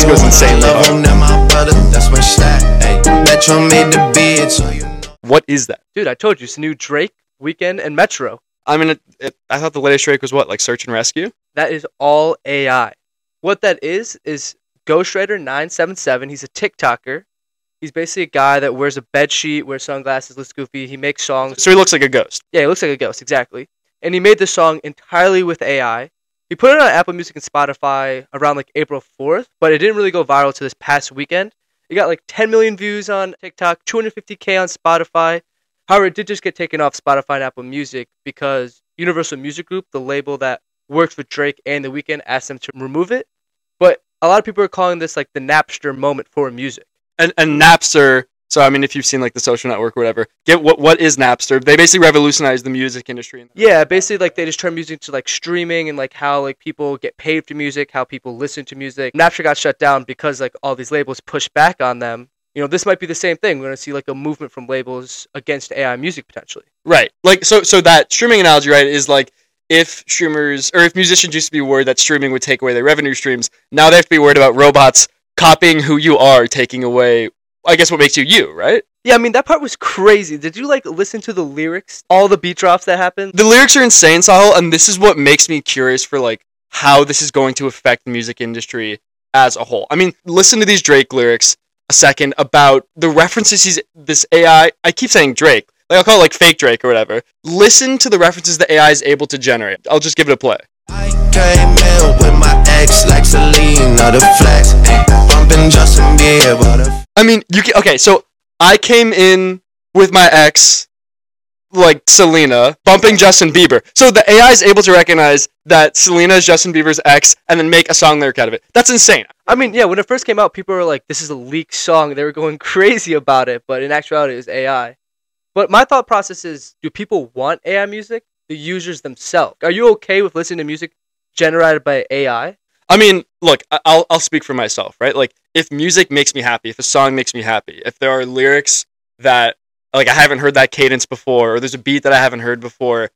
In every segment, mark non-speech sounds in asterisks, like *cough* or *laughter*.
just goes insanely Love hard. him, that my brother, that's my stat. Ay, Metro made the beat, so you know. What is that? Dude, I told you, it's new Drake, Weeknd, and Metro. I mean, it, it, I thought the latest Drake was what, like search and rescue? That is all AI. What that is is Ghostwriter977. He's a TikToker. He's basically a guy that wears a bed sheet, wears sunglasses, looks goofy. He makes songs. So he looks like a ghost. Yeah, he looks like a ghost, exactly. And he made this song entirely with AI. He put it on Apple Music and Spotify around like April 4th, but it didn't really go viral to this past weekend. It got like 10 million views on TikTok, 250k on Spotify. However, it did just get taken off Spotify and Apple Music because Universal Music Group, the label that works with Drake and The Weeknd, asked them to remove it. But a lot of people are calling this like the Napster moment for music. And, and Napster. So I mean, if you've seen like the social network or whatever, get what what is Napster? They basically revolutionized the music industry. Yeah, basically like they just turned music to like streaming and like how like people get paid for music, how people listen to music. Napster got shut down because like all these labels pushed back on them. You know, this might be the same thing. We're gonna see like a movement from labels against AI music potentially. Right. Like so so that streaming analogy, right, is like if streamers or if musicians used to be worried that streaming would take away their revenue streams, now they have to be worried about robots copying who you are, taking away I guess what makes you you, right? Yeah, I mean that part was crazy. Did you like listen to the lyrics, all the beat drops that happened? The lyrics are insane, Sahil, and this is what makes me curious for like how this is going to affect the music industry as a whole. I mean, listen to these Drake lyrics a second about the references he's this AI. I keep saying Drake, like I'll call it like fake Drake or whatever. Listen to the references the AI is able to generate. I'll just give it a play. I came in with my ex like Selena, the flex. Bumping Justin Bieber, I mean, you can okay. So I came in with my ex, like Selena, bumping Justin Bieber. So the AI is able to recognize that Selena is Justin Bieber's ex, and then make a song lyric out of it. That's insane. I mean, yeah, when it first came out, people were like, "This is a leaked song." They were going *laughs* crazy about it, but in actuality, it was AI. But my thought process is: Do people want AI music? The users themselves. Are you okay with listening to music generated by AI? I mean, look, I'll I'll speak for myself, right? Like, if music makes me happy, if a song makes me happy, if there are lyrics that like I haven't heard that cadence before, or there's a beat that I haven't heard before,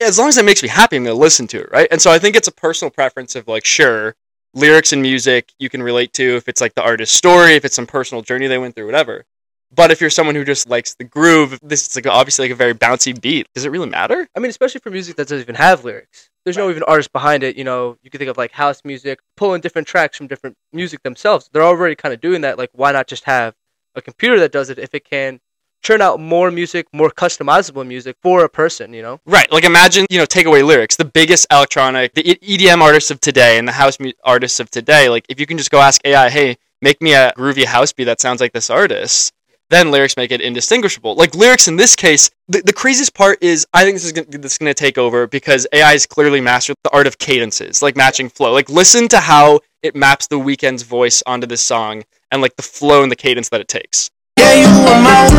as long as it makes me happy, I'm gonna listen to it, right? And so I think it's a personal preference of like, sure, lyrics and music you can relate to if it's like the artist's story, if it's some personal journey they went through, whatever. But if you're someone who just likes the groove, this is like obviously like a very bouncy beat. Does it really matter? I mean, especially for music that doesn't even have lyrics. There's no even artist behind it. You know, you can think of like house music, pulling different tracks from different music themselves. They're already kind of doing that. Like, why not just have a computer that does it if it can churn out more music, more customizable music for a person? You know? Right. Like imagine, you know, take away lyrics. The biggest electronic, the EDM artists of today and the house mu- artists of today, like if you can just go ask AI, "Hey, make me a groovy house beat that sounds like this artist." Then lyrics make it indistinguishable. Like lyrics in this case, the, the craziest part is I think this is gonna, this is going to take over because AI has clearly mastered the art of cadences, like matching flow. Like listen to how it maps the Weeknd's voice onto this song and like the flow and the cadence that it takes. Yeah,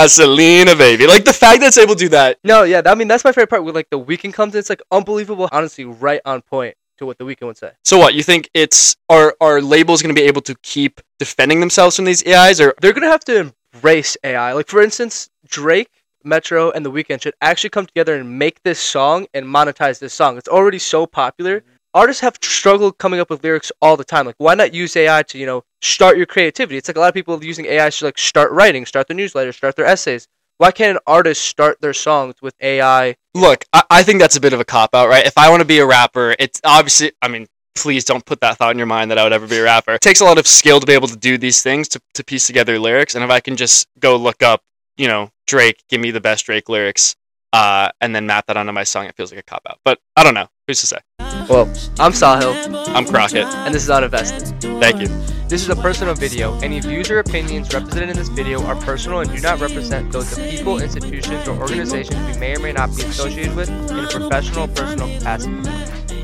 Got Selena, baby. Like the fact that it's able to do that No, yeah. I mean, that's my favorite part. With like the Weeknd comes, in, it's like unbelievable. Honestly, right on point to what the Weeknd would say. So what you think? It's are are labels going to be able to keep defending themselves from these AIs, or They're gonna have to embrace AI. Like for instance, Drake, Metro, and The Weeknd should actually come together and make this song and monetize this song. It's already so popular. Artists have struggled coming up with lyrics all the time. Like, why not use AI to you know start your creativity? It's like a lot of people using AI to like start writing, start their newsletter, start their essays. Why can't an artist start their songs with AI? look? I, I think that's a bit of a cop out, right? If I want to be a rapper, it's obviously. I mean, please don't put that thought in your mind that I would ever be a rapper. It takes a lot of skill to be able to do these things to to piece together lyrics, and if I can just go look up, you know, Drake, give me the best Drake lyrics, uh, and then map that onto my song, it feels like a cop out. But I don't know. Who's to say? Well, I'm Sahil, I'm Crockett. and this is Uninvested. Thank you. This is a personal video. Any views or opinions represented in this video are personal and do not represent those of people, institutions, or organizations we may or may not be associated with in a professional or personal capacity.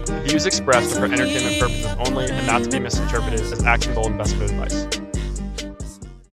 The views expressed are for entertainment purposes only and not to be misinterpreted as actionable investment advice.